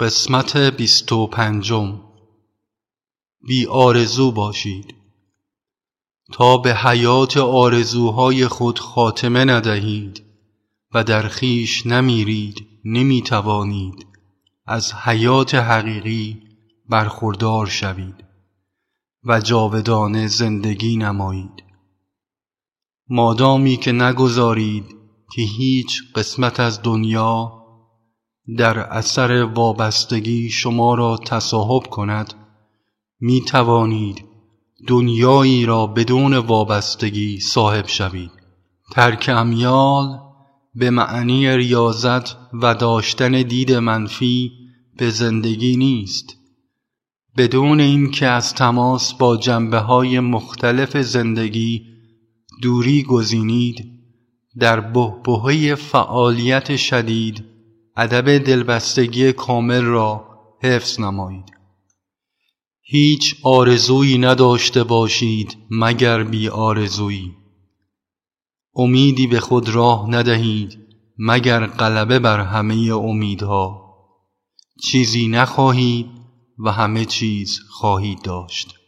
قسمت بیست و پنجم. بی آرزو باشید. تا به حیات آرزوهای خود خاتمه ندهید و در خیش نمیرید نمی‌توانید. از حیات حقیقی برخوردار شوید و جاودانه زندگی نمایید. مادامی که نگذارید که هیچ قسمت از دنیا در اثر وابستگی شما را تصاحب کند می توانید دنیایی را بدون وابستگی صاحب شوید. ترک امیال به معنی ریاضت و داشتن دید منفی به زندگی نیست. بدون اینکه از تماس با جنبه های مختلف زندگی دوری گزینید در بهبهه فعالیت شدید ادب دلبستگی کامل را حفظ نمایید. هیچ آرزویی نداشته باشید مگر بی آرزویی. امیدی به خود راه ندهید مگر غلبه بر همه امیدها. چیزی نخواهید و همه چیز خواهید داشت.